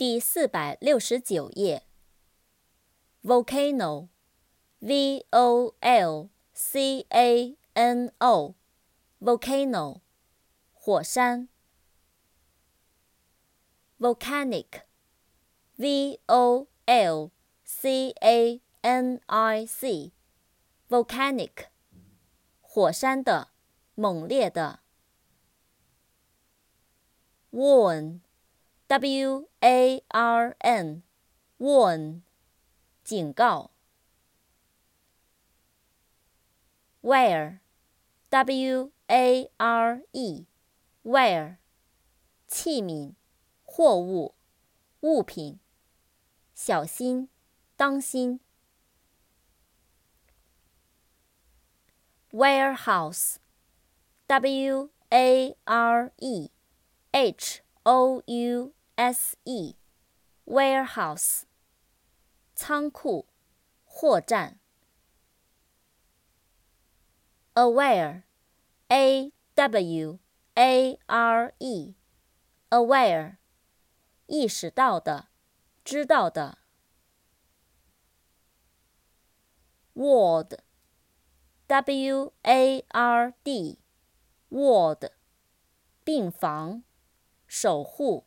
第四百六十九页。volcano，v o l c a n o，volcano，火山。volcanic，v o l c a n i c，volcanic，火山的，猛烈的。warn。W A R N，warn，警告。ware，W A R E，ware，器皿、货物、物品。小心，当心。warehouse，W A R E H O U。S E warehouse 仓库货站 aware A W A R E aware 意识到的知道的 ward W A R D ward 病房守护